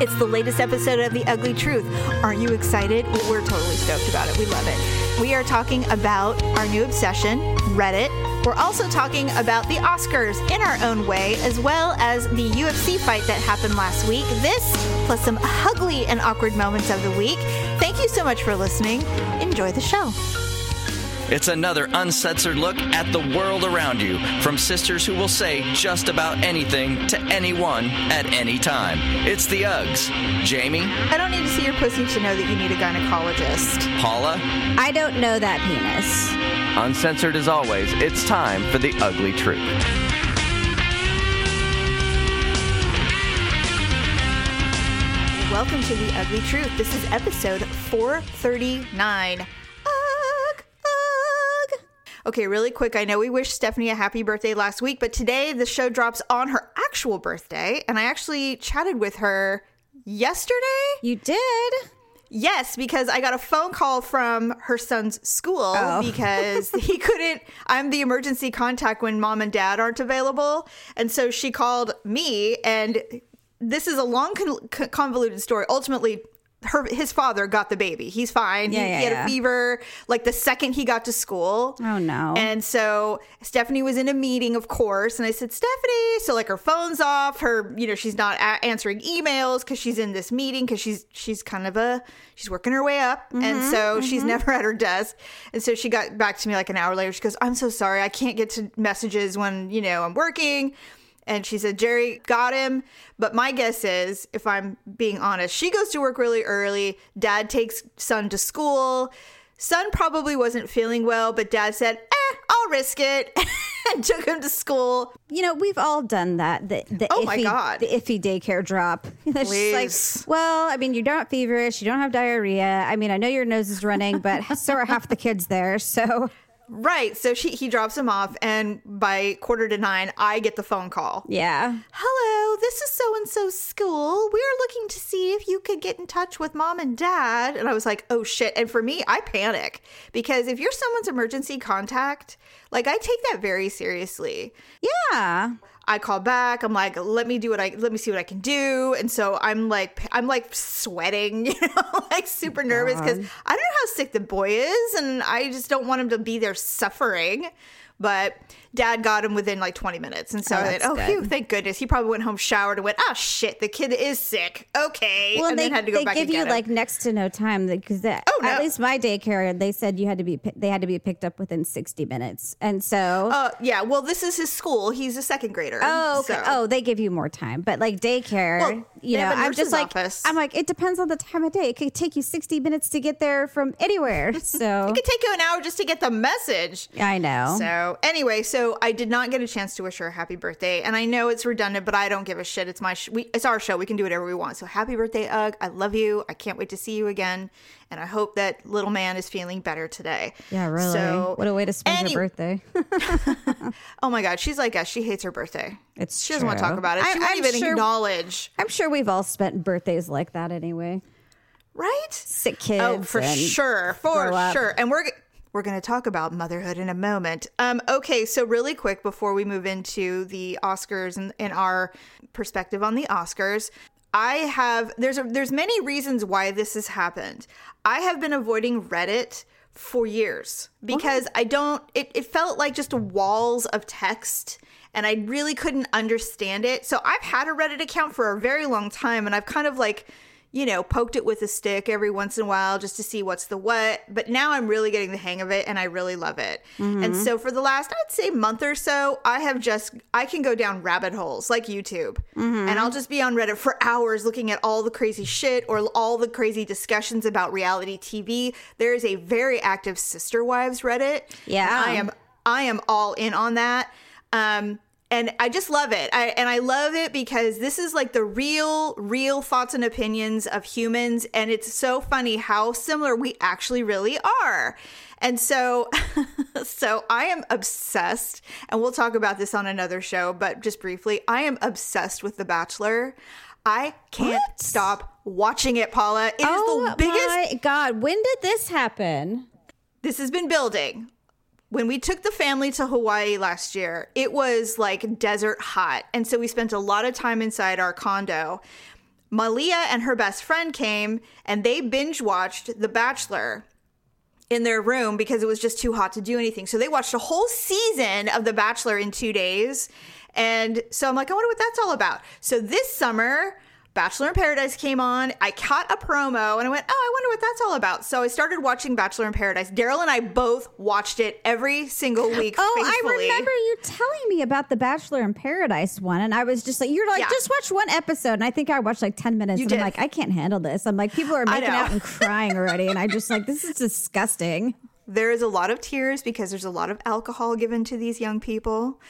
It's the latest episode of The Ugly Truth. Aren't you excited? We're totally stoked about it. We love it. We are talking about our new obsession, Reddit. We're also talking about the Oscars in our own way, as well as the UFC fight that happened last week. This, plus some ugly and awkward moments of the week. Thank you so much for listening. Enjoy the show. It's another uncensored look at the world around you from sisters who will say just about anything to anyone at any time. It's the Uggs. Jamie, I don't need to see your pussy to know that you need a gynecologist. Paula, I don't know that penis. uncensored as always, it's time for the ugly truth. Welcome to The Ugly Truth. This is episode 439. Okay, really quick. I know we wished Stephanie a happy birthday last week, but today the show drops on her actual birthday, and I actually chatted with her yesterday. You did? Yes, because I got a phone call from her son's school Oh. because he couldn't. I'm the emergency contact when mom and dad aren't available. And so she called me, and this is a long, con- con- convoluted story. Ultimately, her his father got the baby. He's fine. Yeah, he, yeah, he had yeah. a fever like the second he got to school. Oh, no. And so Stephanie was in a meeting, of course, and I said, Stephanie, so like her phone's off, her, you know, she's not a- answering emails because she's in this meeting because she's she's kind of a she's working her way up, and Mm-hmm, so she's never at her desk. And so she got back to me like an hour later. She goes, I'm so sorry, I can't get to messages when you know I'm working. And she said, Jerry got him. But my guess is, if I'm being honest, she goes to work really early. Dad takes son to school. Son probably wasn't feeling well, but dad said, eh, I'll risk it. and took him to school. You know, we've all done that. The, the Oh iffy, my God. The iffy daycare drop. It's just Please. like, well, I mean, you're not feverish. You don't have diarrhea. I mean, I know your nose is running, but so are half the kids there. So, Right. So she he drops him off, and by quarter to nine, I get the phone call. yeah. Hello, this is so and so school. We're looking to see if you could get in touch with mom and dad. And I was like, oh shit. And for me, I panic because if you're someone's emergency contact, like I take that very seriously. Yeah. I call back. I'm like, let me do what I let me see what I can do. And so I'm like, I'm like sweating, you know, like super nervous because I don't know how sick the boy is, and I just don't want him to be there suffering. But dad got him within like 20 minutes. And so Oh, I went, oh, phew, thank goodness. He probably went home, showered, and went, oh, shit, the kid is sick. Okay. Well, and they, then had to go they back give and you him. like next to no time because that Oh, no. at least my daycare they said you had to be they had to be picked up within 60 minutes and so Uh, yeah, well, this is his school. He's a second grader. Oh, okay. so- Oh, they give you more time, but like daycare, Well, you know, I'm just like, office. I'm like, it depends on the time of day. It could take you 60 minutes to get there from anywhere. So It could take you an hour just to get the message. I know. So anyway, so I did not get a chance to wish her a happy birthday, and I know it's redundant, but I don't give a shit. It's my, sh- we, it's our show. We can do whatever we want. So happy birthday, Ugg! I love you. I can't wait to see you again, and I hope that little man is feeling better today. yeah, really. So what a way to spend any- your birthday. Oh my God, she's like us. She hates her birthday. It's She doesn't want to talk about it. She I- won't I'm even sure- acknowledge. I'm sure we've all spent birthdays like that anyway. Right? Sick kids. Oh, for sure, for sure. And we're we're going to talk about motherhood in a moment. Um, okay, so really quick before we move into the Oscars and, and our perspective on the Oscars, I have there's a, there's many reasons why this has happened. I have been avoiding Reddit for years because I don't. It, it felt like just walls of text. And I really couldn't understand it. So I've had a Reddit account for a very long time, and I've kind of like you know, poked it with a stick every once in a while just to see what's the what. But now I'm really getting the hang of it and I really love it. And so for the last, I'd say, month or so, I have just, I can go down rabbit holes like YouTube. And I'll just be on Reddit for hours looking at all the crazy shit or all the crazy discussions about reality TV. There is a very active Sister Wives Reddit. Yeah. I am, I am all in on that. Um, and I just love it. I, and I love it because this is like the real, real thoughts and opinions of humans. And it's so funny how similar we actually really are. And so, so I am obsessed, and we'll talk about this on another show, but just briefly, I am obsessed with The Bachelor. I can't What? stop watching it, Paula. It is oh the biggest my God. When did this happen? this has been building. When we took the family to Hawaii last year, it was like desert hot. And so we spent a lot of time inside our condo. Malia and her best friend came and they binge watched The Bachelor in their room because it was just too hot to do anything. So they watched a whole season of The Bachelor in two days. And so I'm like, I wonder what that's all about. So this summer, Bachelor in Paradise came on. I caught a promo and I went, oh, I wonder what that's all about. So I started watching Bachelor in Paradise. Daryl and I both watched it every single week. Oh, faithfully. I remember you telling me about the Bachelor in Paradise one, and I was just like, "You're like, Yeah. just watch one episode." And I think I watched like ten minutes, You and did. I'm like, "I can't handle this." I'm like, people are making out and crying already, and I just like, this is disgusting. There is a lot of tears because there's a lot of alcohol given to these young people.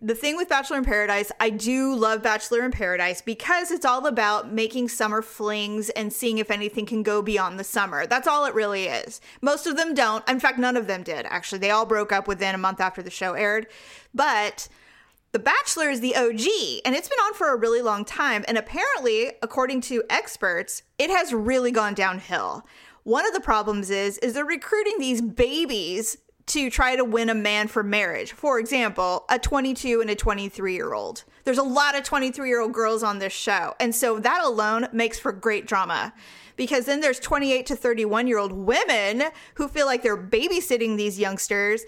The thing with Bachelor in Paradise, I do love Bachelor in Paradise because it's all about making summer flings and seeing if anything can go beyond the summer. That's all it really is. Most of them don't. In fact, none of them did, actually. They all broke up within a month after the show aired. But the Bachelor is the OG, and it's been on for a really long time. And apparently, according to experts, it has really gone downhill. One of the problems is is they're recruiting these babies to try to win a man for marriage. For example, a 22 and a 23 year old. There's a lot of 23 year old girls on this show, and so that alone makes for great drama. Because then there's 28 to 31 year old women who feel like they're babysitting these youngsters.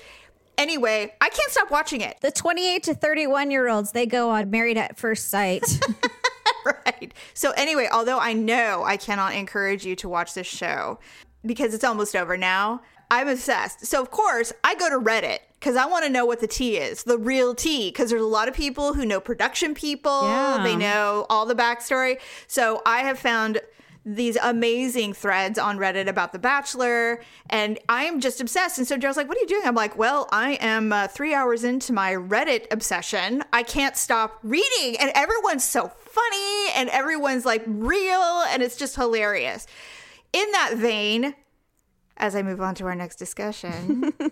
Anyway, I can't stop watching it. The 28 to 31 year olds, they go on Married at First Sight. right. So anyway, although I know I cannot encourage you to watch this show because it's almost over now, I'm obsessed. So of course, I go to Reddit because I want to know what the tea is, the real tea, because there's a lot of people who know production people, Yeah. they know all the backstory. So I have found these amazing threads on Reddit about The Bachelor, and I'm just obsessed. And so Joe's like, "What are you doing?" I'm like, "Well, I am uh, three hours into my Reddit obsession. I can't stop reading, and everyone's so funny, and everyone's like real, and it's just hilarious." In that vein, as I move on to our next discussion.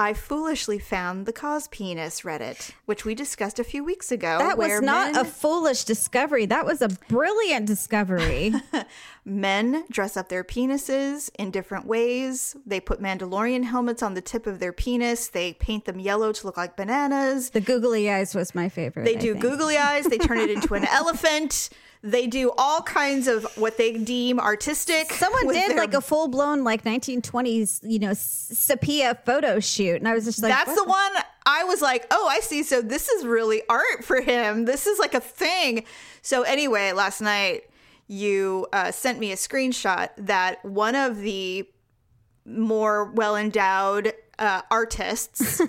I foolishly found the cause penis Reddit, which we discussed a few weeks ago. that was not men- a foolish discovery. That was a brilliant discovery. Men dress up their penises in different ways. They put Mandalorian helmets on the tip of their penis. They paint them yellow to look like bananas. the googly eyes was my favorite. They do googly eyes. They turn it into an elephant. They do all kinds of what they deem artistic. Someone did their- like a full blown like 1920s, you know, sepia photo shoot, and I was just like, That's what the one I was like, oh, I see. So this is really art for him. This is like a thing. So anyway, last night you uh, sent me a screenshot that one of the more well endowed uh, artists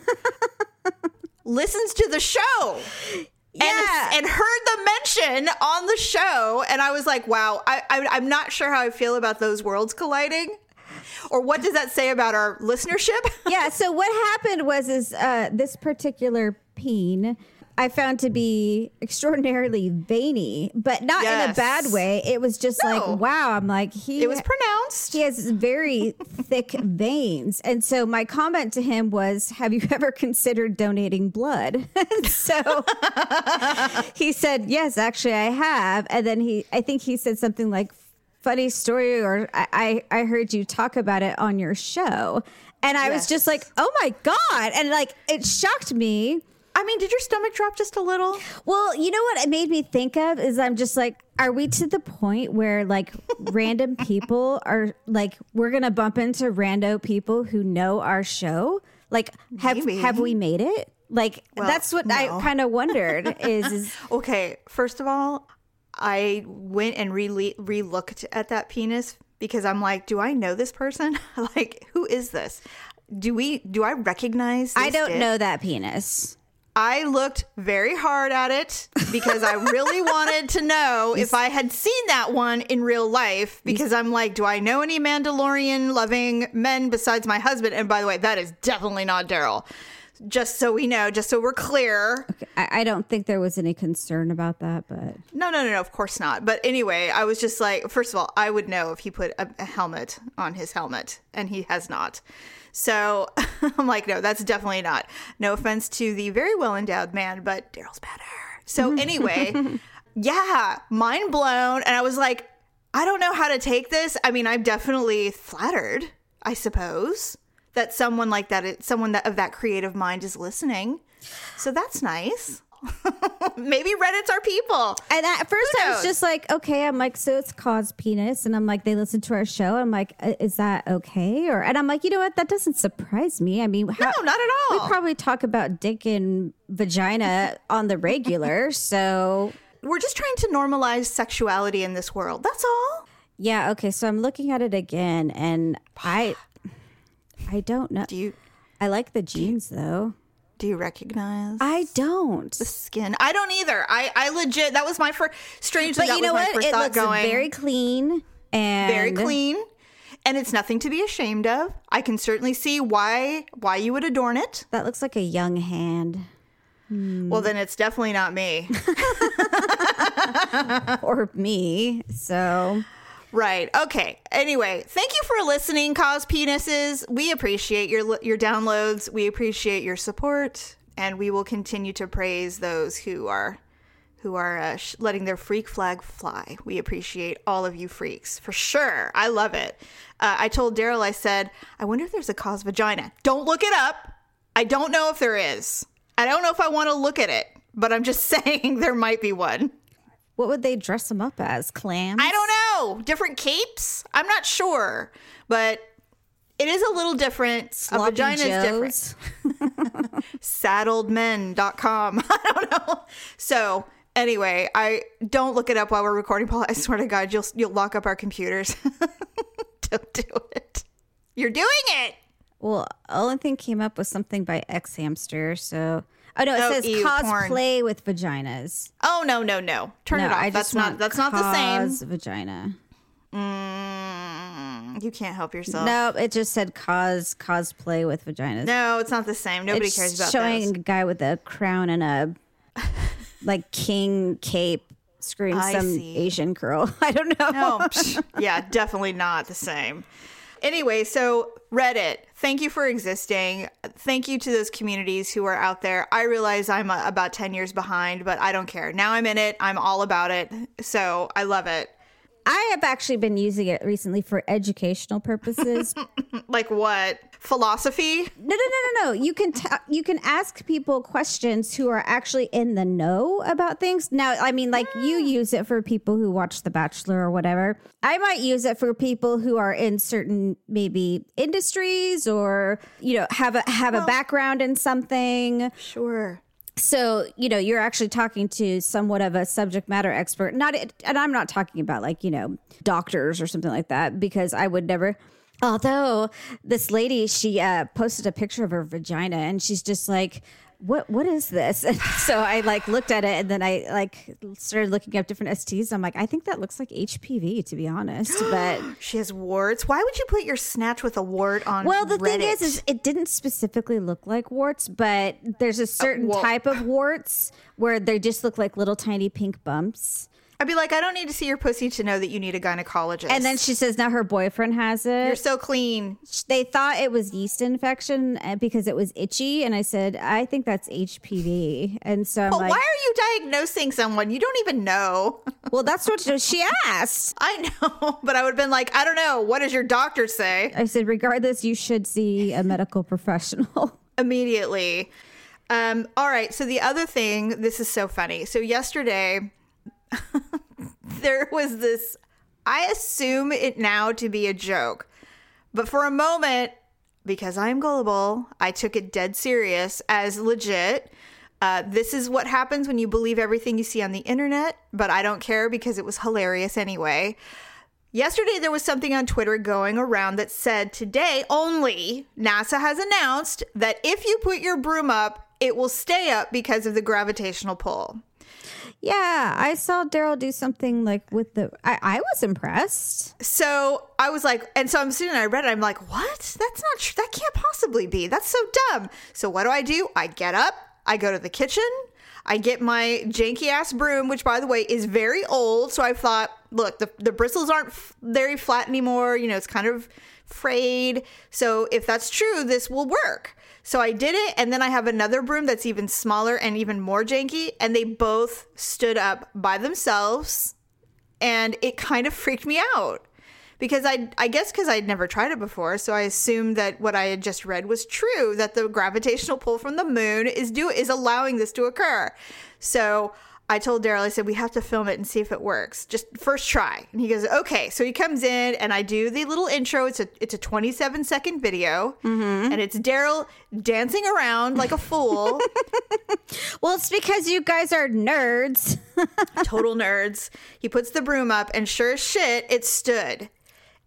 listens to the show. Yeah. And, and heard the mention on the show, and I was like, "Wow!" I, I, I'm not sure how I feel about those worlds colliding, or what does that say about our listenership? yeah. So what happened was is uh, this particular peen I found to be extraordinarily veiny, but not in a bad way. It was just No. like, wow. I'm like he. It was pronounced. he has very thick veins, and so my comment to him was, "Have you ever considered donating blood?" So he said, "Yes, actually, I have." And then he, I think he said something like, "Funny story," or "I, I, I heard you talk about it on your show," and I was just like, "Oh my god!" And like it shocked me. I mean, did your stomach drop just a little? Well, you know what it made me think of is I'm just like, are we to the point where like random people are like we're gonna bump into rando people who know our show? Like, have Maybe. have we made it? Like Well, that's what no. I kind of wondered is, is Okay, first of all, I went and re re looked at that penis because I'm like, do I know this person? like, who is this? Do we? Do I recognize? I don't dick? know that penis. I looked very hard at it because I really wanted to know if I had seen that one in real life. Because I'm like, do I know any Mandalorian loving men besides my husband? And by the way, that is definitely not Daryl. Just so we know, just so we're clear. I, I don't think there was any concern about that, but No, no, no, no, of course not. But anyway, I was just like, first of all, I would know if he put a, a helmet on his helmet, and he has not. So I'm like, no, that's definitely not. No offense to the very well endowed man, but Daryl's better. So mm-hmm. anyway, yeah, mind blown. And I was like, I don't know how to take this. I mean, I'm definitely flattered, I suppose, that someone like that, someone that of that creative mind is listening. So that's nice. Maybe Reddit's our people. And at first, I was just like, okay. I'm like, so it's cause penis, and I'm like, they listen to our show. I'm like, "Uh, is that okay? Or and I'm like, you know what? That doesn't surprise me. I mean, how, No, not at all. We probably talk about dick and vagina on the regular, so We're just trying to normalize sexuality in this world. That's all. yeah. Okay, so I'm looking at it again, and I, I don't know. Do you I like the jeans though. Do you recognize I don't. The skin? I don't either. I I legit that was my first strangely But you know what? It looks going very clean and very clean. And it's nothing to be ashamed of. I can certainly see why why you would adorn it. That looks like a young hand hmm. Well, then it's definitely not me. or me. So Right. Okay. Anyway, thank you for listening, Cause Penises. We appreciate your your downloads. We appreciate your support, and we will continue to praise those who are who are uh, sh- letting their freak flag fly. We appreciate all of you freaks for sure. I love it. Uh, I told Daryl, I said, I wonder if there's a cause vagina. Don't look it up. I don't know if there is. I don't know if I want to look at it, but I'm just saying there might be one. What would they dress them up as? Clams? I don't know. Different capes? I'm not sure. But it is a little different. Sloppy a vagina is different. Saddledmen.com. I don't know. So anyway, I don't look it up while we're recording, Paul. I swear to God, you'll you'll lock up our computers. don't do it. You're doing it. Well, only thing came up was something by xHamster. So, oh no, it Oh, says ew, cosplay with vaginas. Oh no, no, no. Turn no, it off. I that's not that's not the same. Vagina. Mm, you can't help yourself. No, it just said cause cosplay with vaginas. No, it's not the same. Nobody it's cares about showing those. a guy with a crown and a like king cape screwing some see. Asian girl. I don't know. No, yeah, definitely not the same. Anyway, so Reddit, thank you for existing. Thank you to those communities who are out there. I realize I'm uh, about 10 years behind, but I don't care. Now I'm in it. I'm all about it. So I love it. I have actually been using it recently for educational purposes. Like what? Philosophy? No, no, no, no, no. You can ta- you can ask people questions who are actually in the know about things. Now, I mean, like you use it for people who watch The Bachelor or whatever. I might use it for people who are in certain maybe industries or you know have a have a background in something. Sure. So you know you're actually talking to somewhat of a subject matter expert. Not, and I'm not talking about like you know doctors or something like that because I would never. Although this lady, she uh, posted a picture of her vagina, and she's just like, "What? What is this?" And so I like looked at it, and then I like started looking up different STs. I'm like, I think that looks like HPV, to be honest. But She has warts. Why would you put your snatch with a wart on well, the thing is, is it didn't specifically look like warts, but there's a certain type of warts where they just look like little tiny pink bumps. I'd be like, I don't need to see your pussy to know that you need a gynecologist. And then she says now her boyfriend has it. You're so clean. They thought it was yeast infection uh, because it was itchy, and I said I think that's HPV. And so But like, why are you diagnosing someone you don't even know? well, that's what she asked. I know, but I would have been like, I don't know. What does your doctor say? I said, regardless, you should see a medical professional. Immediately. Um, all right. So the other thing, this is so funny. So yesterday, there was this, I assume it now to be a joke, but for a moment, because I'm gullible, I took it dead serious as legit. Uh, this is what happens when you believe everything you see on the internet, but I don't care because it was hilarious anyway. Yesterday, there was something on Twitter going around that said today only NASA has announced that if you put your broom up, it will stay up because of the gravitational pull. Yeah, I saw Daryl do something like with the. I, I was impressed. So I was like, and so I'm sitting there, I read it, I'm like, what? That's not true. That can't possibly be. That's so dumb. So what do I do? I get up, I go to the kitchen, I get my janky ass broom, which by the way is very old. So I thought, look, the, the bristles aren't f- very flat anymore. You know, it's kind of frayed. So if that's true, this will work. So I did it, and then I have another broom that's even smaller and even more janky, and they both stood up by themselves and it kind of freaked me out because I I guess because I'd never tried it before, so I assumed that what I had just read was true that the gravitational pull from the moon is do is allowing this to occur. So I told Daryl, I said, we have to film it and see if it works. Just first try. And he goes, okay. So he comes in and I do the little intro. It's a it's a 27 second video. Mm-hmm. And it's Daryl dancing around like a fool. Well, it's because you guys are nerds. Total nerds. He puts the broom up and sure as shit, it stood.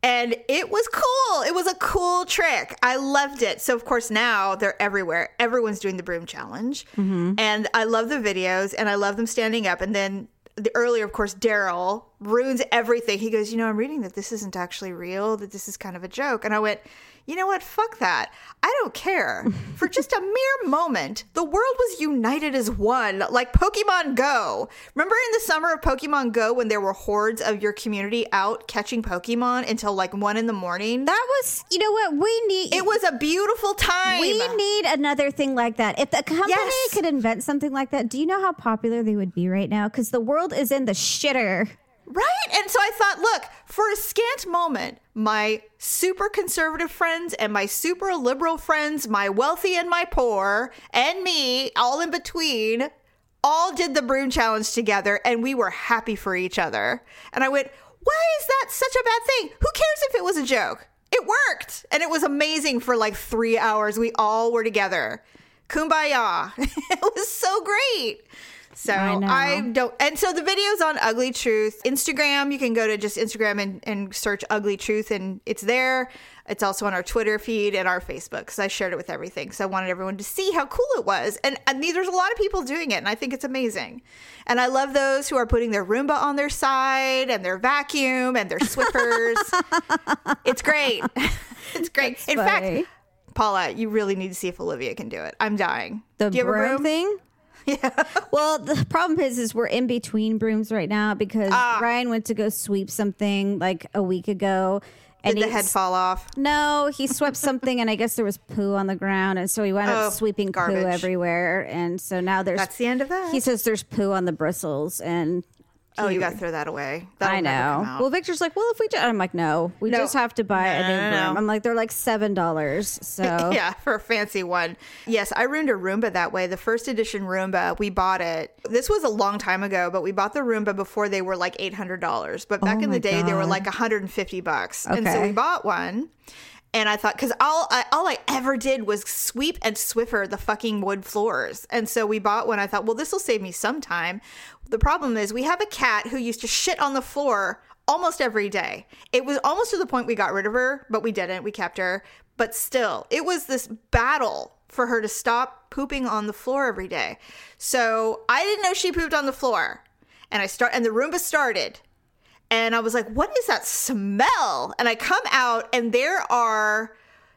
And it was cool. It was a cool trick. I loved it. So, of course, now they're everywhere. Everyone's doing the broom challenge. Mm-hmm. And I love the videos and I love them standing up. And then the earlier, of course, Daryl ruins everything. He goes, You know, I'm reading that this isn't actually real, that this is kind of a joke. And I went, You know what? Fuck that. I don't care. For just a mere moment, the world was united as one, like Pokemon Go. Remember in the summer of Pokemon Go when there were hordes of your community out catching Pokemon until like one in the morning? That was, you know what? We need. It was a beautiful time. we need another thing like that. If the company Yes. could invent something like that, do you know how popular they would be right now? Because the world is in the shitter. Right? And so I thought, look, for a scant moment, my super conservative friends and my super liberal friends, my wealthy and my poor, and me, all in between, all did the broom challenge together and we were happy for each other. And I went, why is that such a bad thing? Who cares if it was a joke? It worked. And it was amazing for like three hours. We all were together. Kumbaya. it was so great. So I. I don't and so the videos on ugly truth. Instagram you can go to just instagram and, and search ugly truth and it's there. It's also on our twitter feed and our facebook because i shared it with everything. So i wanted everyone to see how cool it was. And, and there's a lot of people doing it and i think it's amazing. And i love those who are putting their roomba on their side and their vacuum and their Swiffers. It's great. It's great. That's in funny. fact paula you really need to see if olivia can do it. I'm dying. The do you have a broom thing? yeah Well, the problem is, is we're in between brooms right now because Ah. Ryan went to go sweep something like a week ago. And did the head fall off No, he swept something, and I guess there was poo on the ground, and so he wound Oh, up sweeping garbage. poo everywhere. And so now there's That's the end of that. He says there's poo on the bristles, and Oh, you got to throw that away. That'll I know. Well, Victor's like, well, if we, do, I'm like, no, we No. just have to buy a new no, broom. no. I'm like, they're like seven dollars. So yeah, for a fancy one. Yes, I ruined a Roomba that way. The first edition Roomba, we bought it. This was a long time ago, but we bought the Roomba before they were like eight hundred dollars. But back Oh in the day, they were God. like one hundred and fifty bucks, and so we bought one. And I thought, because all I, all I ever did was sweep and Swiffer the fucking wood floors, and so we bought one. I thought, well, this will save me some time. The problem is, we have a cat who used to shit on the floor almost every day. It was almost to the point we got rid of her, but we didn't. We kept her, but still, it was this battle for her to stop pooping on the floor every day. So I didn't know she pooped on the floor, and I start and the Roomba started and I was like, what is that smell? And I come out, and there are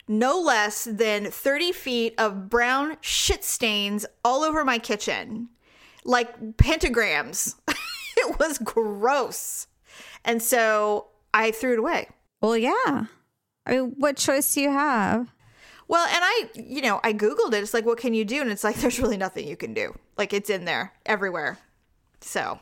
no less than 30 feet of brown shit stains all over my kitchen, like pentagrams. it was gross. And so I threw it away. well, yeah. I mean, what choice do you have? Well, and I, you know, I Googled it. It's like, what can you do? And it's like, there's really nothing you can do. Like, it's in there everywhere. So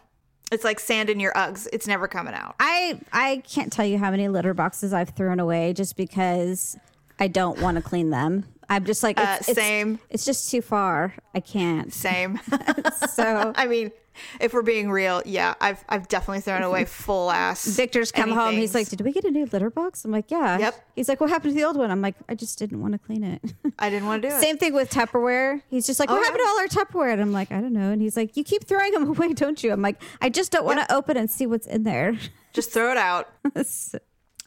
it's like sand in your Uggs. It's never coming out. I I can't tell you how many litter boxes I've thrown away just because I don't want to clean them. I'm just like Uh, it's, it's- same. It's, just too far. I can't. Same. So I mean, if we're being real, yeah, I've I've definitely thrown away mm-hmm. full ass. Victor's come home. He's like, "Did we get a new litter box?" I'm like, "Yeah." Yep. He's like, "What happened to the old one?" I'm like, "I just didn't want to clean it." I didn't want to do it. Same thing with Tupperware. He's just like, Oh, "What yeah. happened to all our Tupperware?" And I'm like, "I don't know." And he's like, "You keep throwing them away, don't you?" I'm like, "I just don't want to open and see what's in there." Just throw it out.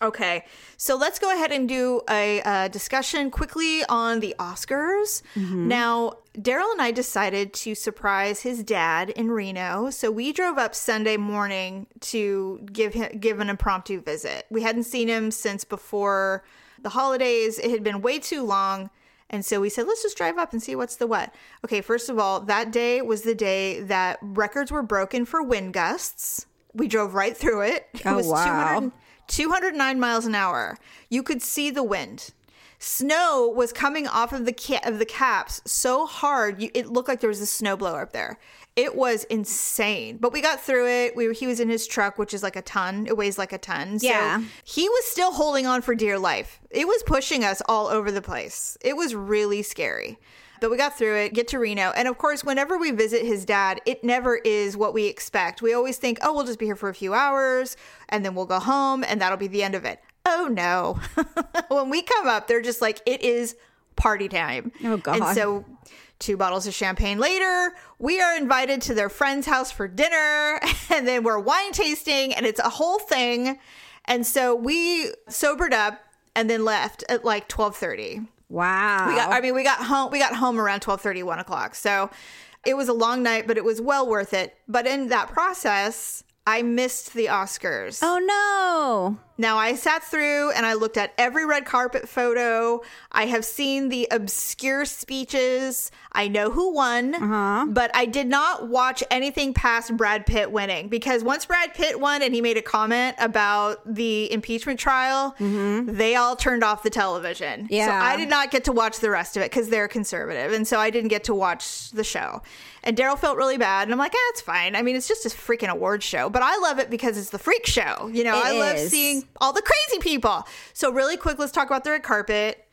Okay, so let's go ahead and do a uh, discussion quickly on the Oscars. Now, Daryl and I decided to surprise his dad in Reno, so we drove up Sunday morning to give him give an impromptu visit. We hadn't seen him since before the holidays; it had been way too long. And so we said, let's just drive up and see what's the what. Okay, first of all, that day was the day that records were broken for wind gusts. We drove right through it. It Oh, was wow. 200 209 miles an hour. You could see the wind. snow was coming off of the ca- of the caps so hard you, it looked like there was a snowblower up there. It was insane. But we got through it. We were, he was in his truck which is like a ton. It weighs like a ton. Yeah. so he was still holding on for dear life. It was pushing us all over the place. It was really scary but we got through it, get to Reno. And of course, whenever we visit his dad, it never is what we expect. We always think, oh, we'll just be here for a few hours and then we'll go home and that'll be the end of it. Oh, no. when we come up, they're just like, it is party time. Oh, God. And so, two bottles of champagne later, we are invited to their friend's house for dinner and then we're wine tasting and it's a whole thing. And so we sobered up and then left at like 1230 Wow. we got i mean we got home we got home around 12 1 o'clock so it was a long night but it was well worth it but in that process i missed the oscars oh no. Now i sat through and i looked at every red carpet photo. I have seen the obscure speeches. I know who won but i did not watch anything past brad pitt winning because once brad pitt won and he made a comment about the impeachment trial they all turned off the television. Yeah. so i did not get to watch the rest of it because they're conservative and so i didn't get to watch the show. And daryl felt really bad and i'm like ah, it's fine. I mean it's just a freaking award show but i love it because it's the freak show. You know It i love seeing all the crazy people. So really quick, let's talk about the red carpet.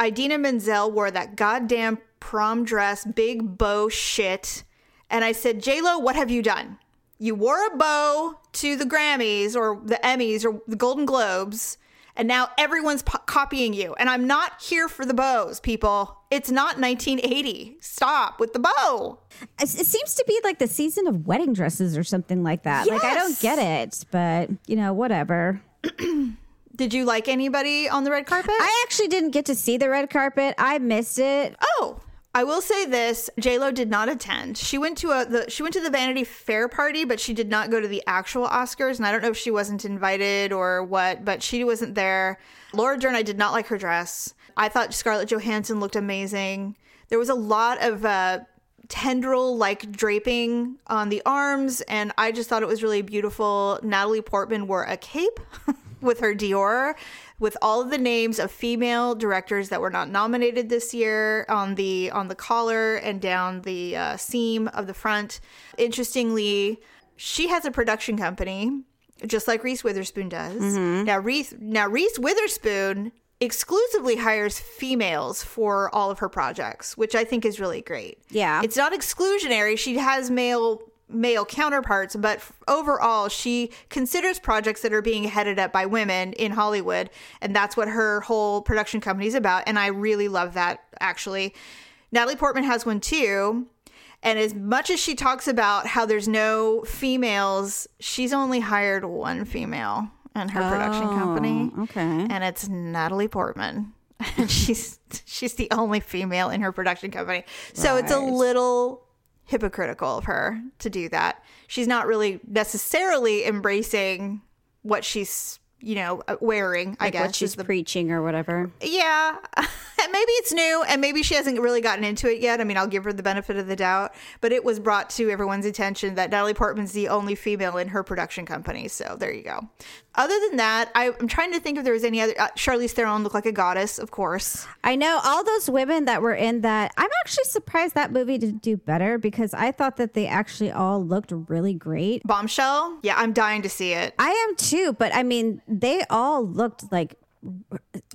Idina Menzel wore that goddamn prom dress, big bow shit. And I said, J Lo, what have you done? You wore a bow to the Grammys or the Emmys or the Golden Globes, and now everyone's po- copying you. And I'm not here for the bows, people. It's not 1980. Stop with the bow. It, it seems to be like the season of wedding dresses or something like that. Like I don't get it, but you know, whatever. Did you like anybody on the red carpet? I actually didn't get to see the red carpet. I missed it. Oh, I will say this: J Lo did not attend. She went to a the she went to the Vanity Fair party, but she did not go to the actual Oscars. And I don't know if she wasn't invited or what, but she wasn't there. Laura Dern, I did not like her dress. I thought Scarlett Johansson looked amazing. There was a lot of uh, tendril like draping on the arms, and I just thought it was really beautiful. Natalie Portman wore a cape with her Dior, with all of the names of female directors that were not nominated this year on the on the collar and down the uh, seam of the front. Interestingly, she has a production company, just like Reese Witherspoon does. Now Reese now Reese Witherspoon exclusively hires females for all of her projects, which I think is really great. Yeah. It's not exclusionary. She has male male counterparts, but overall she considers projects that are being headed up by women in Hollywood, and that's what her whole production company is about, and I really love that actually. Natalie Portman has one too. And as much as she talks about how there's no females, she's only hired one female in her production company Oh, okay. and it's Natalie Portman. And she's she's the only female in her production company. So it's a little hypocritical of her to do that. She's not really necessarily embracing what she's, you know, uh, wearing, I guess. she's the preaching or whatever. yeah. And maybe it's new and maybe she hasn't really gotten into it yet. I mean, I'll give her the benefit of the doubt, but it was brought to everyone's attention that Natalie Portman's the only female in her production company. So there you go. Other than that, I, I'm trying to think if there was any other. Uh, Charlize Theron looked like a goddess, of course. I know all those women that were in that. I'm actually surprised that movie didn't do better because I thought that they actually all looked really great. Bombshell. Yeah, I'm dying to see it. I am too, but I mean, they all looked like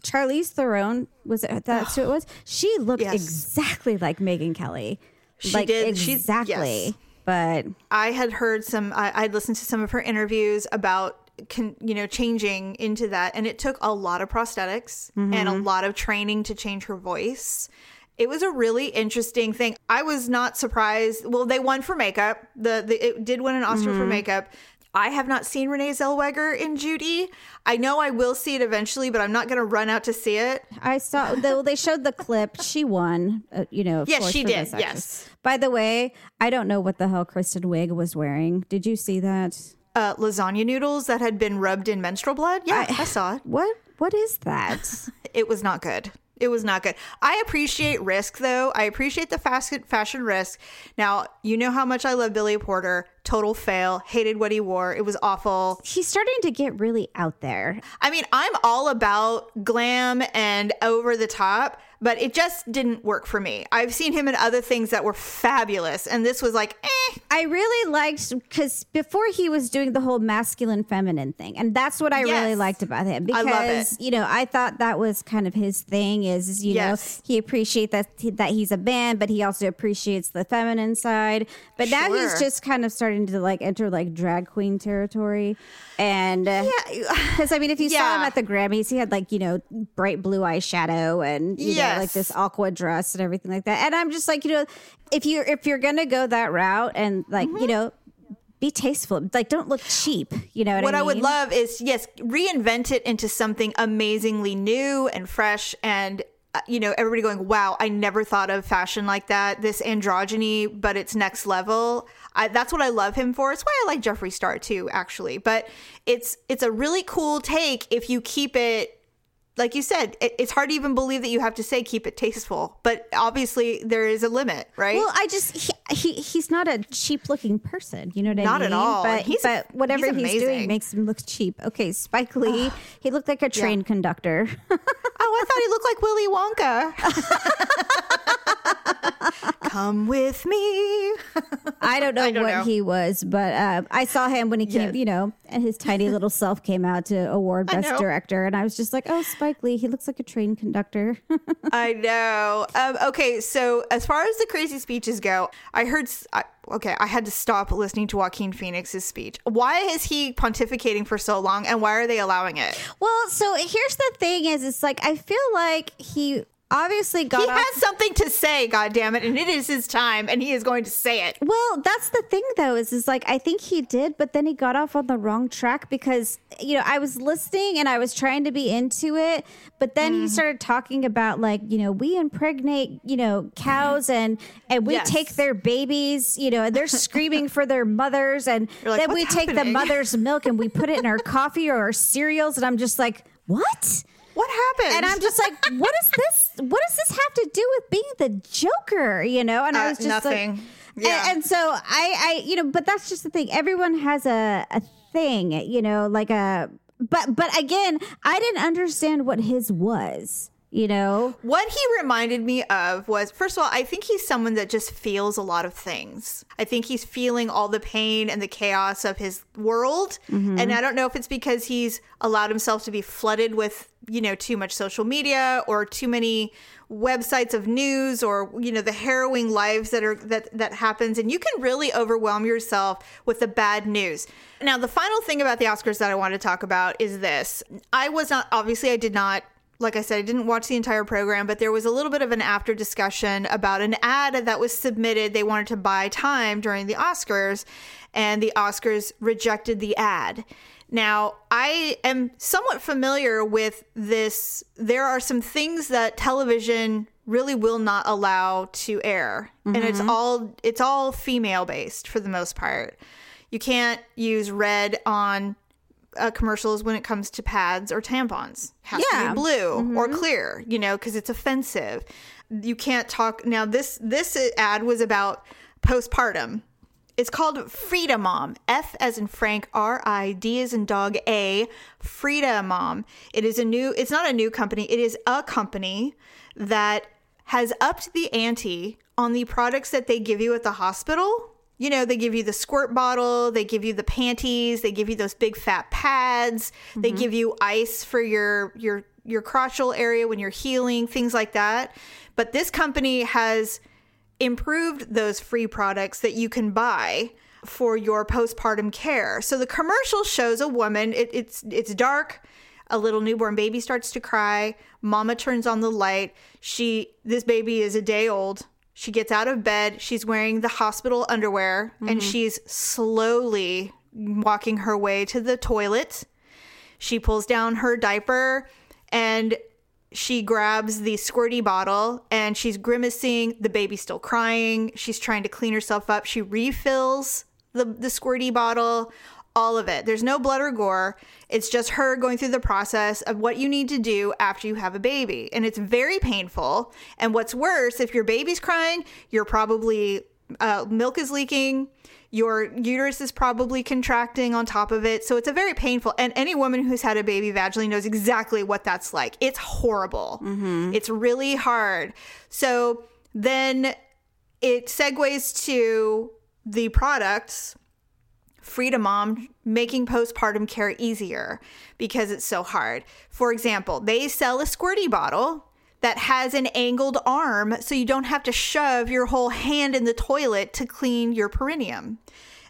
Charlize Theron was it that's who it was? She looked Yes. exactly like Megyn Kelly. She like did. She- exactly. yes. But I had heard some. I, I'd listened to some of her interviews about, con, you know, changing into that, and it took a lot of prosthetics and a mm-hmm. lot of training to change her voice. It was a really interesting thing. I was not surprised. Well, they won for makeup. The, the it did win an Oscar for mm-hmm. makeup. I have not seen Renee Zellweger in Judy. I know I will see it eventually, but I'm not going to run out to see it. I saw though they showed the clip. She won. Uh, you know, Yes, she did, yes. By the way, I don't know what the hell Kristen Wiig was wearing. Did you see that? Uh, lasagna noodles that had been rubbed in menstrual blood. Yeah, I saw it. What? What is that? it was not good. It was not good. I appreciate risk though. I appreciate the fast fashion risk. Now, you know how much I love Billy Porter. Total fail. Hated what he wore. It was awful. He's starting to get really out there. I mean, I'm all about glam and over the top, but it just didn't work for me. I've seen him in other things that were fabulous, and this was like, eh. I really liked because before he was doing the whole masculine feminine thing, and that's what I really liked about him. I Because love it. you know, I thought that was kind of his thing. Is, is you Yes. know he appreciates that that he's a man, but he also appreciates the feminine side. But now he's just kind of starting to like enter like drag queen territory, and uh, because I mean, if you saw him at the Grammys, he had like you know bright blue eyeshadow and you know like this aqua dress and everything like that. And I'm just like, you know, if you if you're gonna go that route and like Mm-hmm. you know be tasteful, like don't look cheap. You know what, what I, mean? What I, would love is yes, reinvent it into something amazingly new and fresh and uh, you know everybody going wow i never thought of fashion like that this androgyny but it's next level I, that's what i love him for it's why i like jeffree star too actually but it's it's a really cool take if you keep it like you said it, it's hard to even believe that you have to say keep it tasteful but obviously there is a limit right Well, I just he, he he's not a cheap looking person. You know what I Not mean? at all. But He's- but whatever he's he's, doing makes him look cheap. Okay, Spike Lee, he looked like a train conductor. Oh, I thought he looked like Willy Wonka. Come with me. I don't know don't what know. he was, but uh, I saw him when he came, Yes. you know, and his tiny little self came out to award best director, and I was just like, oh, Spike Lee, he looks like a train conductor. I know. Um, okay, so as far as the crazy speeches go, I heard. s- I, okay, I had to stop listening to Joaquin Phoenix's speech. Why is he pontificating for so long, and why are they allowing it? Well, so here's the thing: is it's like I feel like he obviously got He off. has something to say, God damn it, and it is his time, and he is going to say it. well, that's the thing, though, is is like I think he did, but then he got off on the wrong track because you know I was listening and I was trying to be into it, but then Mm-hmm. he started talking about like you know we impregnate you know cows and and we Yes. take their babies, you know, and they're screaming for their mothers, and like, then we "What's take the mother's milk and we put it in our coffee or our cereals, and I'm just like, what? What happened? and I'm just like, what is this? What does this have to do with being the Joker? You know? And I Uh, was just nothing. like, Yeah. and, and so I, I, you know, but that's just the thing. Everyone has a a thing, you know, like a. But but again, I didn't understand what his was. You know, What he reminded me of was first of all, I think he's someone that just feels a lot of things. I think he's feeling all the pain and the chaos of his world. Mm-hmm. And I don't know if it's because he's allowed himself to be flooded with, you know, too much social media or too many websites of news or you know the harrowing lives that are that that happens and you can really overwhelm yourself with the bad news. Now the final thing about the Oscars that I want to talk about is this. I was not obviously I did not like I said, I didn't watch the entire program, but there was a little bit of an after discussion about an ad that was submitted. They wanted to buy time during the Oscars, and the Oscars rejected the ad. Now, I am somewhat familiar with this. There are some things that television really will not allow to air, and it's mm-hmm. all it's all female based for the most part. You can't use red on uh, commercials when it comes to pads or tampons. Has to be blue or clear, you know, because it's offensive. You can't talk now. This this ad was about postpartum. It's called Frida Mom. F as in Frank, R I D as in dog A. Frida Mom. It is a new. It's not a new company. It is a company that has upped the ante on the products that they give you at the hospital. You know, they give you the squirt bottle, they give you the panties, they give you those big fat pads, they mm-hmm. give you ice for your your your crotchal area when you're healing, things like that. But this company has improved those free products that you can buy for your postpartum care. So the commercial shows a woman, it, it's it's dark, a little newborn baby starts to cry, mama turns on the light. She this baby is a day old. She gets out of bed, she's wearing the hospital underwear and mm-hmm. she's slowly walking her way to the toilet. She pulls down her diaper and she grabs the squirty bottle and she's grimacing. The baby's still crying. She's trying to clean herself up. She refills the, the squirty bottle, all of it. There's no blood or gore. It's just her going through the process of what you need to do after you have a baby. And it's very painful. And what's worse, if your baby's crying, you're probably uh, milk is leaking. Your uterus is probably contracting on top of it. So it's a very painful. And any woman who's had a baby vaginally knows exactly what that's like. It's horrible. It's really hard. So then it segues to the products Frida Mom making postpartum care easier because it's so hard. For example, they sell a squirty bottle that has an angled arm so you don't have to shove your whole hand in the toilet to clean your perineum.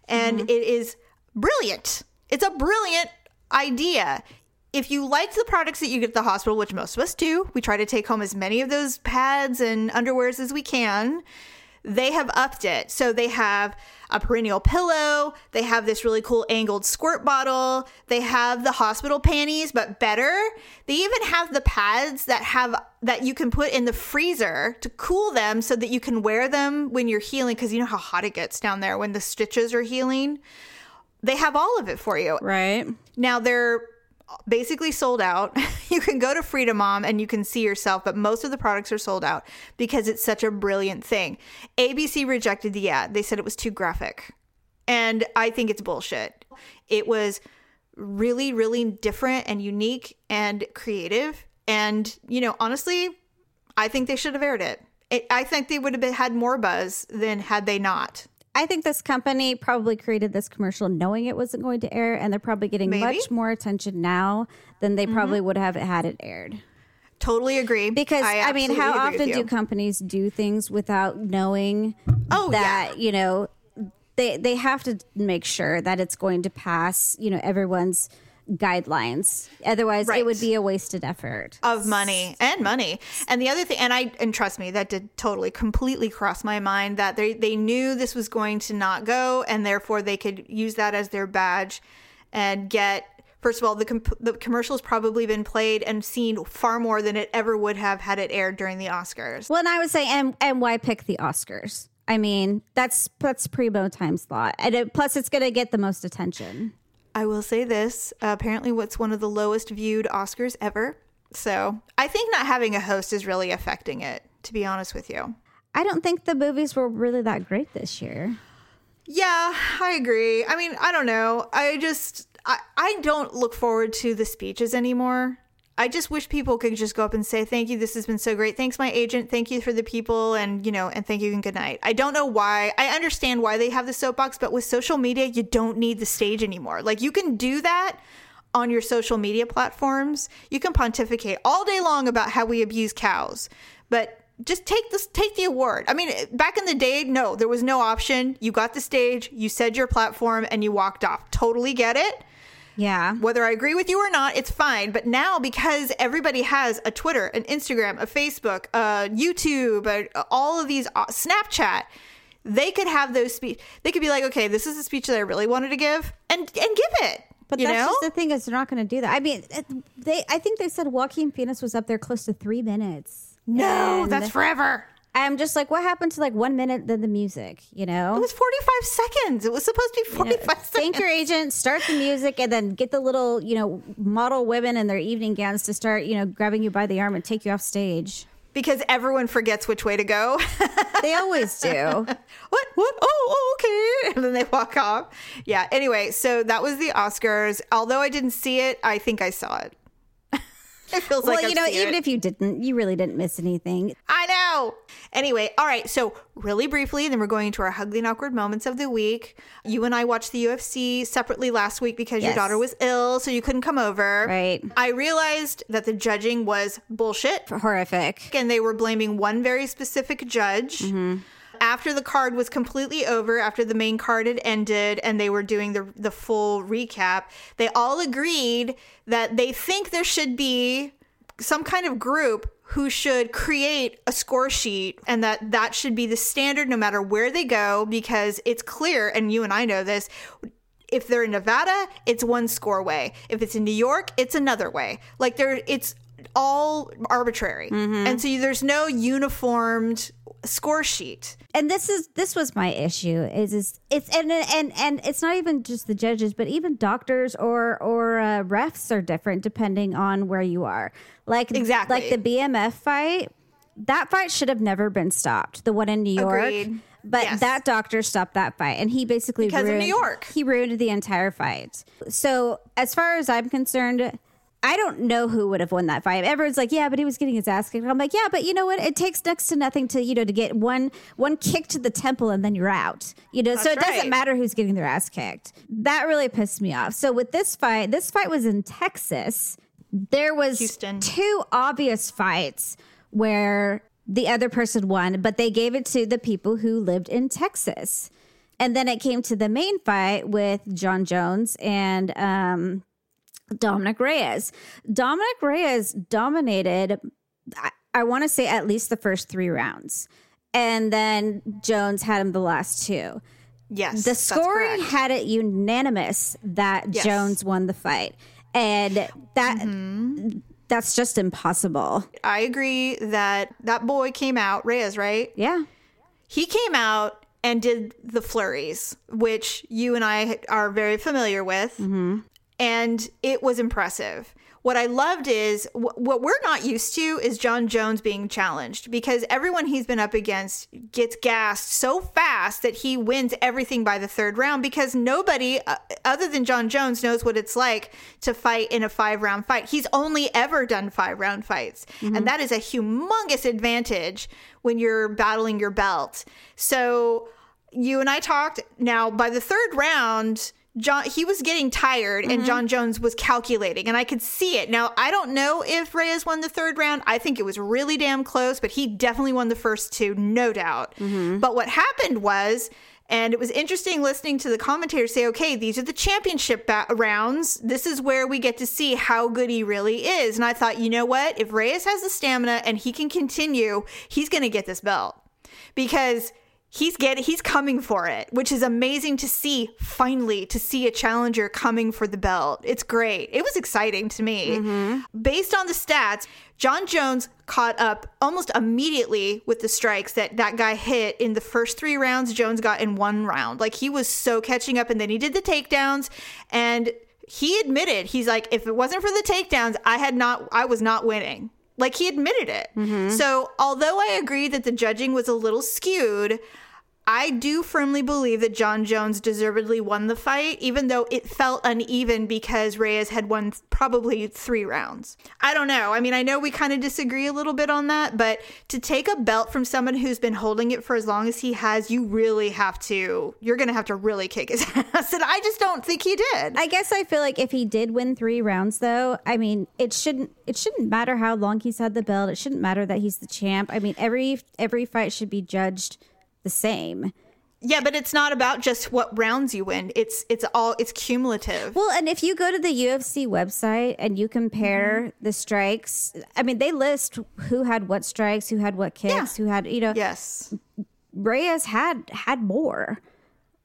And mm-hmm. it is brilliant. It's a brilliant idea. If you liked the products that you get at the hospital, which most of us do, we try to take home as many of those pads and underwears as we can. They have upped it. So they have a perineal pillow. They have this really cool angled squirt bottle. They have the hospital panties, but better. They even have the pads that have that you can put in the freezer to cool them so that you can wear them when you're healing because you know how hot it gets down there when the stitches are healing. They have all of it for you. Right. Now they're basically sold out. you can go to Frida Mom and you can see yourself, but most of the products are sold out because it's such a brilliant thing. ABC rejected the ad. They said it was too graphic. And I think it's bullshit. It was really, really different and unique and creative. And, you know, honestly, I think they should have aired it. it I think they would have had more buzz than had they not. I think this company probably created this commercial knowing it wasn't going to air, and they're probably getting Maybe. much more attention now than they mm-hmm. probably would have had it aired. Totally agree. Because I, mean, how often do companies do things without knowing Oh, that you know they they have to make sure that it's going to pass you know everyone's guidelines. Otherwise, it would be a wasted effort. of money and money. And the other thing, and I and trust me, that did totally completely cross my mind that they they knew this was going to not go, and therefore they could use that as their badge and get. First of all, the comp- the commercial's probably been played and seen far more than it ever would have had it aired during the Oscars. Well, and I would say, and and why pick the Oscars? I mean, that's that's primo time slot, and it, plus it's going to get the most attention. I will say this: uh, apparently, what's one of the lowest viewed Oscars ever. So I think not having a host is really affecting it. To be honest with you. I don't think the movies were really that great this year. Yeah, I agree. I mean, I don't know. I just I, I don't look forward to the speeches anymore. I just wish people could just go up and say, Thank you, this has been so great. Thanks, my agent. Thank you for the people and you know, and thank you and good night. I don't know why. I understand why they have the soapbox, but with social media, you don't need the stage anymore. Like you can do that on your social media platforms. You can pontificate all day long about how we abuse cows, but just take this take the award. I mean, back in the day, no, there was no option. You got the stage, you said your platform and you walked off. Totally get it. Yeah. Whether I agree with you or not, it's fine. But now, because everybody has a Twitter, an Instagram, a Facebook, a YouTube, a, all of these, uh, Snapchat, they could have those speech. They could be like, okay, this is a speech that I really wanted to give, and and give it. But you that's know, just the thing is they're not going to do that. I mean, they I think they said Joaquin Phoenix was up there close to three minutes. no, And that's forever. I'm just like, what happened to like one minute then the music? You know, It was forty-five seconds. It was supposed to be You know, forty-five thank seconds. your agent, start the music, and then get the little you know model women in their evening gowns to start you know grabbing you by the arm and take you off stage. because everyone forgets which way to go. They always do. what? What? Oh, oh, okay. And then they walk off. Yeah. Anyway, so that was the Oscars. Although I didn't see it, I think I saw it. it feels like. well, like you know, even it. if you didn't, you really didn't miss anything. I. Anyway, all right. So, really briefly, then we're going to our ugly and awkward moments of the week. You and I watched the UFC separately last week because your daughter was ill, so you couldn't come over. Right. I realized that the judging was bullshit. Horrific. and they were blaming one very specific judge. Mm-hmm. After the card was completely over, after the main card had ended, and they were doing the the full recap, they all agreed that they think there should be some kind of group who should create a score sheet and that that should be the standard no matter where they go because it's clear and you and I know this if they're in Nevada, it's one score way. If it's in New York, it's another way. Like there, it's all arbitrary, mm-hmm. and so there's no uniformed score sheet. and this is this was my issue is is it's and and and it's not even just the judges but even doctors or or uh, refs are different depending on where you are like Exactly. like the bmf fight that fight should have never been stopped the one in new york Agreed. But Yes. that doctor stopped that fight, and he basically Because of New York. He ruined the entire fight. So, as far as I'm concerned, I don't know who would have won that fight. Everyone's like, "Yeah, but he was getting his ass kicked." I'm like, "Yeah, but you know what? It takes next to nothing to you know to get one one kick to the temple and then you're out. You know, so it That's doesn't matter who's getting their ass kicked. That really pissed me off. So with this fight, this fight was in Texas. There was Houston. two obvious fights where the other person won, but they gave it to the people who lived in Texas. And then it came to the main fight with Jon Jones and um, Dominick Reyes. Dominick Reyes dominated, I, I want to say, at least the first three rounds. And then Jones had him the last two. Yes. The scoring had it unanimous that Yes. Jones won the fight. And that Mm-hmm. that's just impossible. I agree that that boy came out, Reyes, right? Yeah. He came out and did the flurries, which you and I are very familiar with. And it was impressive. What I loved is wh- what we're not used to is Jon Jones being challenged because everyone he's been up against gets gassed so fast that he wins everything by the third round because nobody uh, other than Jon Jones knows what it's like to fight in a five round fight. He's only ever done five round fights. And that is a humongous advantage when you're battling your belt. So you and I talked. Now, by the third round, Jon he was getting tired, and mm-hmm. Jon Jones was calculating, and I could see it. Now, I don't know if Reyes won the third round. I think it was really damn close, but he definitely won the first two, no doubt. Mm-hmm. But what happened was. And it was interesting listening to the commentators say, okay, these are the championship ba- rounds. This is where we get to see how good he really is. And I thought, you know what? If Reyes has the stamina and he can continue, he's going to get this belt because he's getting he's coming for it which is amazing to see finally to see a challenger coming for the belt. It's great. It was exciting to me. Mm-hmm. Based on the stats jon jones caught up almost immediately with the strikes that that guy hit in the first three rounds. Jones got in one round. Like he was so catching up and then he did the takedowns and he admitted he's like if it wasn't for the takedowns i had not i was not winning. Like he admitted it. Mm-hmm. So, although I agree that the judging was a little skewed, I do firmly believe that Jon Jones deservedly won the fight, even though it felt uneven because Reyes had won probably three rounds. I don't know. I mean, I know we kind of disagree a little bit on that, but to take a belt from someone who's been holding it for as long as he has, you really have to, you're going to have to really kick his ass. And I just don't think he did. I guess I feel like if he did win three rounds though, I mean it shouldn't it shouldn't matter how long he's had the belt. It shouldn't matter that he's the champ. I mean every every fight should be judged the same. Yeah, but it's not about just what rounds you win. It's it's all it's cumulative. Well, and if you go to the UFC website and you compare mm-hmm. the strikes, I mean, they list who had what strikes, who had what kicks, who had, you know, Yes. Reyes had had more.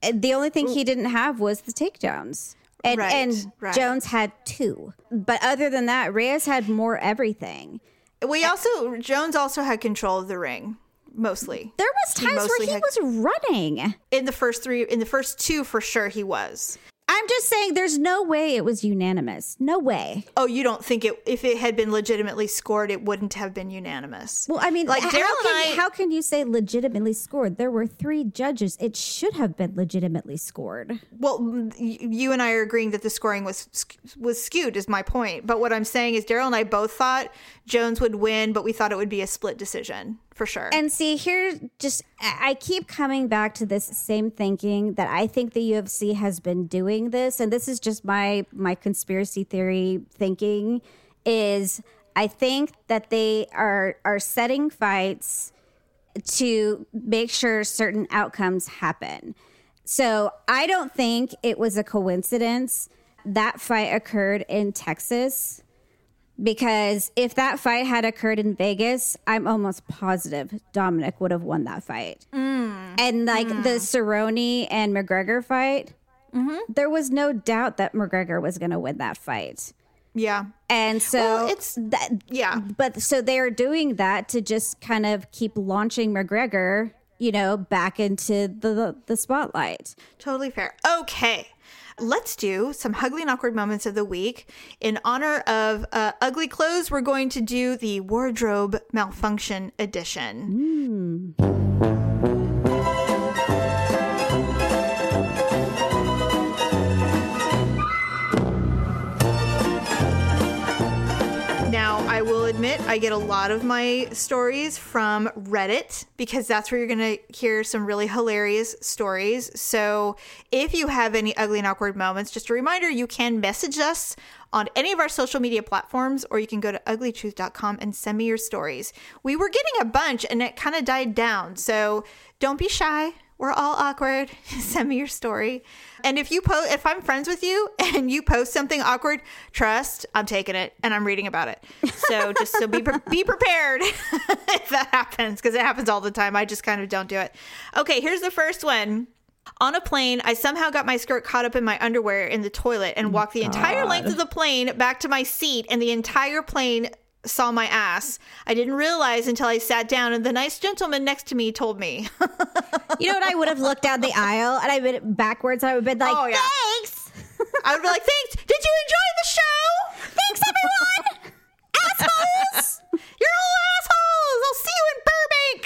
And The only thing he didn't have was the takedowns. And Right, and right. Jones had two. But other than that, Reyes had more everything. We uh, also Jones also had control of the ring mostly. There was He times where he had- was running. In the first 3 in the first two for sure he was. I'm just saying there's no way it was unanimous. No way. Oh, you don't think it if it had been legitimately scored it wouldn't have been unanimous. Well, I mean, Like, how, Daryl can, and I- how can you say legitimately scored? There were three judges. It should have been legitimately scored. Well, you and I are agreeing that the scoring was was skewed is my point. But what I'm saying is Daryl and I both thought Jones would win, but we thought it would be a split decision for sure. And see, here, just I keep coming back to this same thinking that I think the UFC has been doing this, and this is just my my conspiracy theory thinking. Is I think that they are are setting fights to make sure certain outcomes happen. So I don't think it was a coincidence that fight occurred in Texas because if that fight had occurred in Vegas, I'm almost positive Dominick would have won that fight. Mm. And like the mm. Cerrone and McGregor fight, mm-hmm. there was no doubt that McGregor was going to win that fight. yeah. And so Well, it's- that, yeah. But so they are doing that to just kind of keep launching McGregor, you know, back into the the spotlight. Totally fair. Okay. Let's do some ugly and awkward moments of the week. In honor of uh, ugly clothes, we're going to do the wardrobe malfunction edition. Admit I get a lot of my stories from Reddit because that's where you're going to hear some really hilarious stories. So if you have any ugly and awkward moments, just a reminder you can message us on any of our social media platforms or you can go to uglytruth.com and send me your stories. We were getting a bunch and it kind of died down. So don't be shy. We're all awkward. Send me your story. And if you post, if I'm friends with you and you post something awkward, trust, I'm taking it and I'm reading about it. So just so be pre- be prepared if that happens because it happens all the time. I just kind of don't do it. Okay, here's the first one. On a plane, I somehow got my skirt caught up in my underwear in the toilet and oh walked the entire length of the plane back to my seat, and the entire plane saw my ass. I didn't realize until I sat down, and the nice gentleman next to me told me. You know what? I would have looked down the aisle and I would backwards. And I would have been like, Oh, yeah. "Thanks, I would be like, "Thanks. Did you enjoy the show? thanks, everyone, assholes." You're all assholes. I'll see you in Burbank."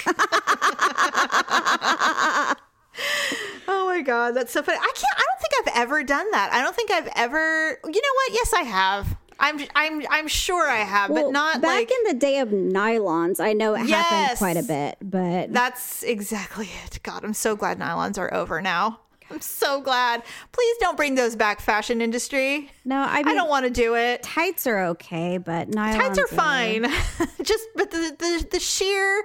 oh my god, that's so funny. I can't. I don't think I've ever done that. I don't think I've ever. You know what? Yes, I have. I'm. I'm. I'm sure I have, Well, but not back like. in the day of nylons. I know it Yes. happened quite a bit, but That's exactly it. God, I'm so glad nylons are over now. I'm so glad. Please don't bring those back, fashion industry. no, I I don't want to do it. tights are okay, but nylons Tights are fine. Just but the, the the sheer,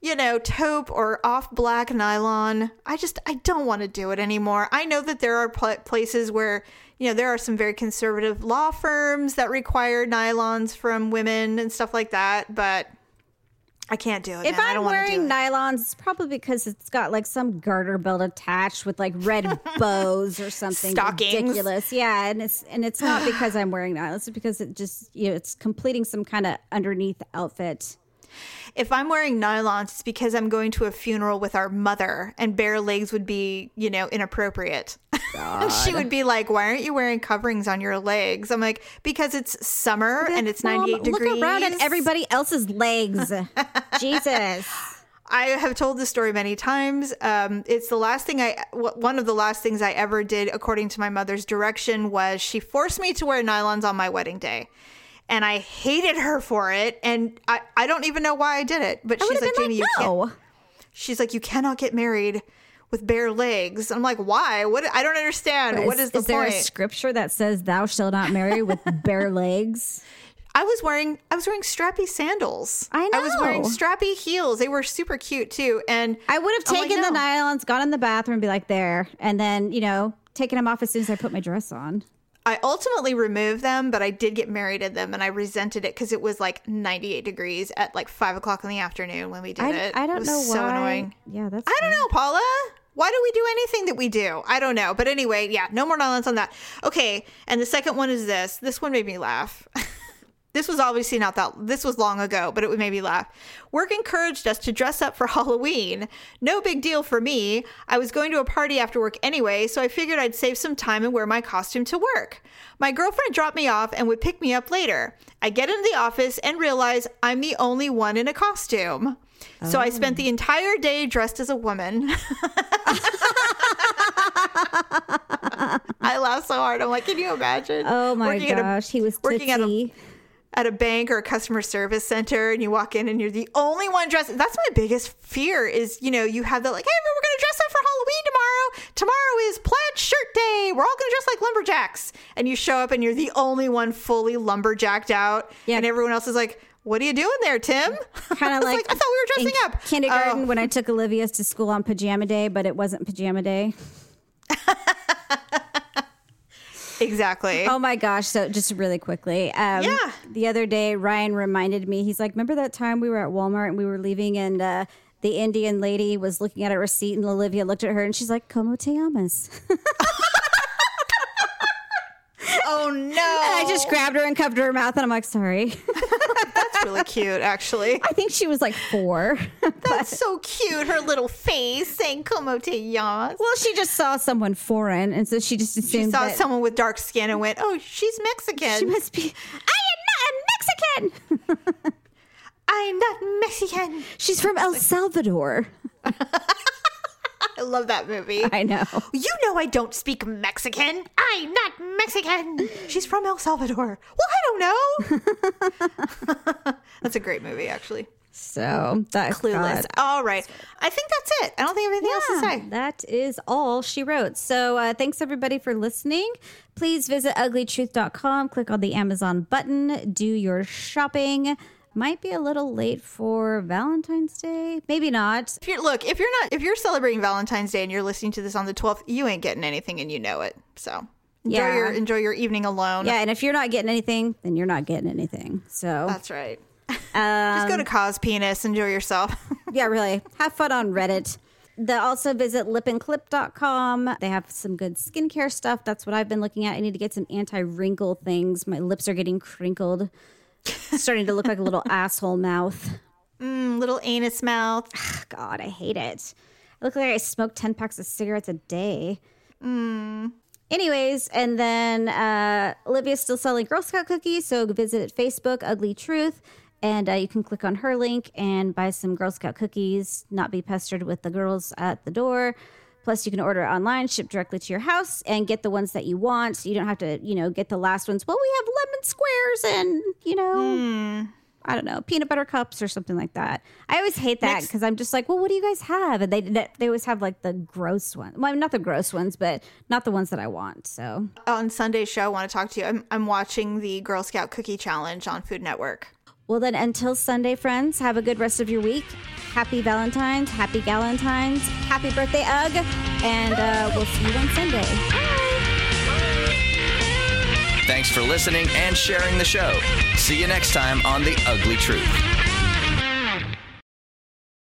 you know, taupe or off black nylon. I just I don't want to do it anymore. I know that there are pl- places where you know there are some very conservative law firms that require nylons from women and stuff like that, but I can't do it. If man. I I'm do wearing nylons, it's probably because it's got like some garter belt attached with like red bows or something Stockings. ridiculous. Yeah, and it's and it's not because I'm wearing nylons; it's because it just you know it's completing some kind of underneath outfit. If I'm wearing nylons, it's because I'm going to a funeral with our mother, and bare legs would be, you know, inappropriate. and she would be like, "Why aren't you wearing coverings on your legs?" I'm like, "Because it's summer and it's Mom, 98 degrees." Look around at everybody else's legs. Jesus. I have told this story many times. Um, it's the last thing I, w- one of the last things I ever did, according to my mother's direction, was she forced me to wear nylons on my wedding day. And I hated her for it. And I, I don't even know why I did it. But I she's like, Jamie, you like, can't. She's like, you cannot get married with bare legs. I'm like, why? What? I don't understand. what is the there point? There a scripture that says thou shalt not marry with bare legs? I was wearing I was wearing strappy sandals. I know. I was wearing strappy heels. They were super cute too. And I would have I'm like, taken the nylons, gone in the bathroom, be like, there, and then you know, taking them off as soon as I put my dress on. I ultimately removed them, but I did get married in them, and I resented it because it was like 98 degrees at like five o'clock in the afternoon when we did I, it. I It don't was know so why. annoying. Yeah, that's. I don't know, Paula. Why do we do anything that we do? I don't know. But anyway, yeah, no more nonsense on that. Okay, and the second one is this. This one made me laugh. this was obviously not that this was long ago, but it would make me laugh. Work encouraged us to dress up for Halloween. No big deal for me. I was going to a party after work anyway, so I figured I'd save some time and wear my costume to work. My girlfriend dropped me off and would pick me up later. I get into the office and realize I'm the only one in a costume. So I spent the oh. entire day dressed as a woman. I laugh so hard. I'm like, can you imagine? Oh my at a- gosh, he was working at a-. at a bank or a customer service center and you walk in and you're the only one dressed. That's my biggest fear is, you know, you have that like, hey, we're going to dress up for Halloween tomorrow. Tomorrow is plaid shirt day. We're all going to dress like lumberjacks. And you show up and you're the only one fully lumberjacked out. Yeah. And everyone else is like, what are you doing there, Tim? Kind of was like, I thought we were in dressing up. Kindergarten Oh. when I took Olivia's to school on pajama day, but it wasn't pajama day. Exactly. Oh my gosh! So just really quickly, um, Yeah. The other day, Ryan reminded me. He's like, "Remember that time we were at Walmart and we were leaving, and uh, the Indian lady was looking at a receipt, and Olivia looked at her, and she's like, "Como te llamas?" Oh, no. I just grabbed her and covered her mouth, and I'm like, "Sorry." That's really cute, actually. I think she was like four. That's so cute. Her little face saying "Como te llamas." well, she just saw someone foreign, and so she just assumed She saw someone with dark skin and went, "Oh, she's Mexican." she must be. I am not a Mexican. I'm not Mexican. She's from El Salvador. I love that movie. I know. You know I don't speak Mexican. I'm not Mexican. She's from El Salvador. Well, I don't know. that's a great movie, actually. So that Clueless. God. All right. I think that's it. I don't think I have anything else to say. That is all she wrote. So uh, thanks everybody for listening. Please visit uglytruth.com, click on the Amazon button, do your shopping. Might be a little late for Valentine's Day. Maybe not. If you're, look, if you're not, if you're celebrating Valentine's Day and you're listening to this on the 12th, you ain't getting anything and you know it. So enjoy Yeah. your enjoy your evening alone. Yeah, and if you're not getting anything, then you're not getting anything. So That's right. Um, Just go to Cause Penis, enjoy yourself. yeah, really. Have fun on Reddit. The, also visit lipandclip.com. They have some good skincare stuff. That's what I've been looking at. I need to get some anti-wrinkle things. My lips are getting crinkled. Starting to look like a little asshole mouth. Mm, little anus mouth. God, I hate it. I look like I smoke 10 packs of cigarettes a day. Anyways, and then uh, Olivia's still selling Girl Scout cookies, so visit Facebook, Ugly Truth, and uh, you can click on her link and buy some Girl Scout cookies, not be pestered with the girls at the door. Plus, you can order online, ship directly to your house, and get the ones that you want. So You don't have to, you know, get the last ones. Well, we have lemon squares and, you know, hmm. I don't know, peanut butter cups or something like that. I always hate that because I'm just like, well, what do you guys have? And they they always have like the gross ones. Well, not the gross ones, but not the ones that I want. So On Sunday's show, I want to talk to you. I'm, I'm watching the Girl Scout Cookie Challenge on Food Network. Well, then, until Sunday, friends, have a good rest of your week. Happy Valentine's, happy Galentine's, happy birthday, Ugg, and uh, we'll see you on Sunday. Thanks for listening and sharing the show. See you next time on The Ugly Truth.